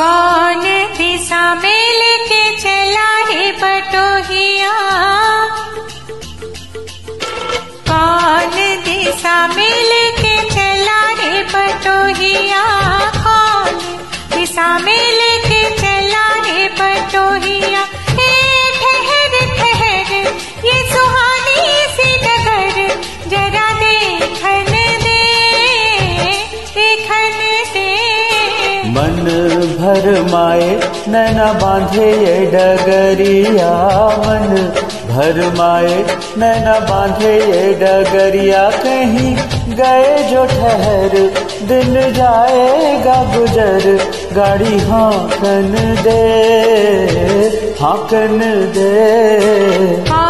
कौन दिशा मिल के चला है बटोहिया कौन दिशा चला बटोहिया भर माए, नैना बांधे ये डगरिया मन। भर माए, नैना बांधे ये डगरिया। कहीं गए जो ठहर, दिन जाएगा गुजर। गाड़ी हाँकन दे हाँकन दे। कौन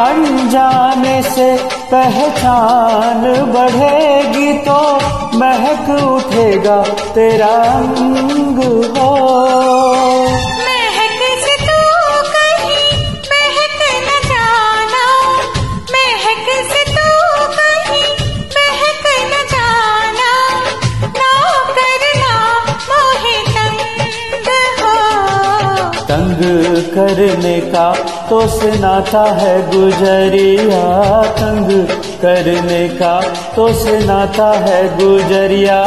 अनजाने से पहचान बढ़ेगी तो महक उठेगा तेरा अंग हो। तंग करने का तो सुनाता है गुजरिया। तंग करने का तो सुनाता है गुजरिया।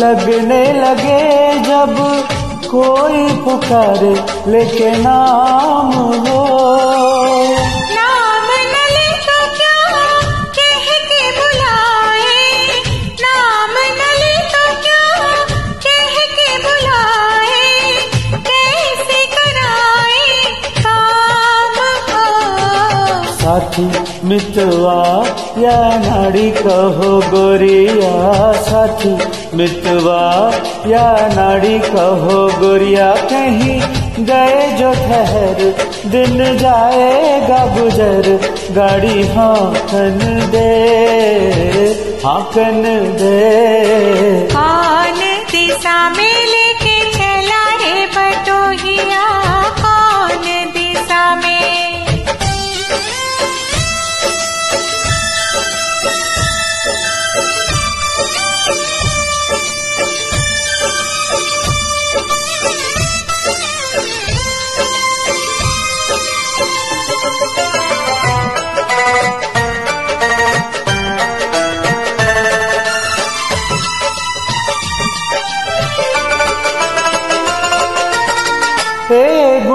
लगने लगे जब कोई पुकारे लेके नाम हो। नाम न ले तो क्या कह के बुलाए? नाम न ले तो क्या कह के बुलाए? कैसे कराए काम हो? साथी मितवा या नाड़ी कहो गोरिया साथी, मितवा। या नाड़ी कहो गोरिया, कहीं गए जो ठहर, दिन जाएगा गुजर। गाड़ी हाँकन दे हाँकन दे। कौन दिशा में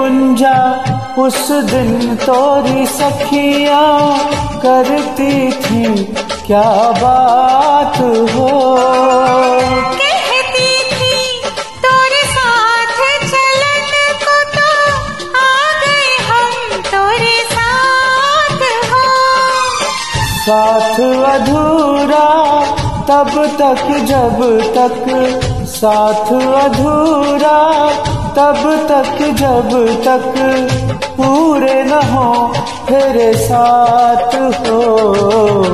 गुंजा उस दिन तोरी सखिया करती थी क्या बात हो? कहती थी तोरे साथ चलन को तो आ गए हम तोरे साथ हो। साथ अधूरा तब तक जब तक साथ अधूरा तब तक जब तक पूरे न हो फिर साथ हो।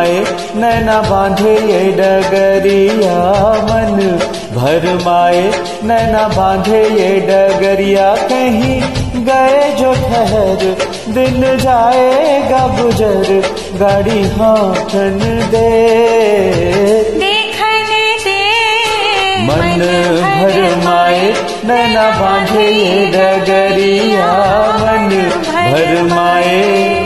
माए नैना बांधे ये डगरिया मन। भर माए नैना बांधे ये डगरिया। कहीं गए जो ठहर दिन जाएगा गुजर। गाड़ी हाँकन दे। देखन दे। मन भर माए नैना बांधे ये डगरिया मन। भर माए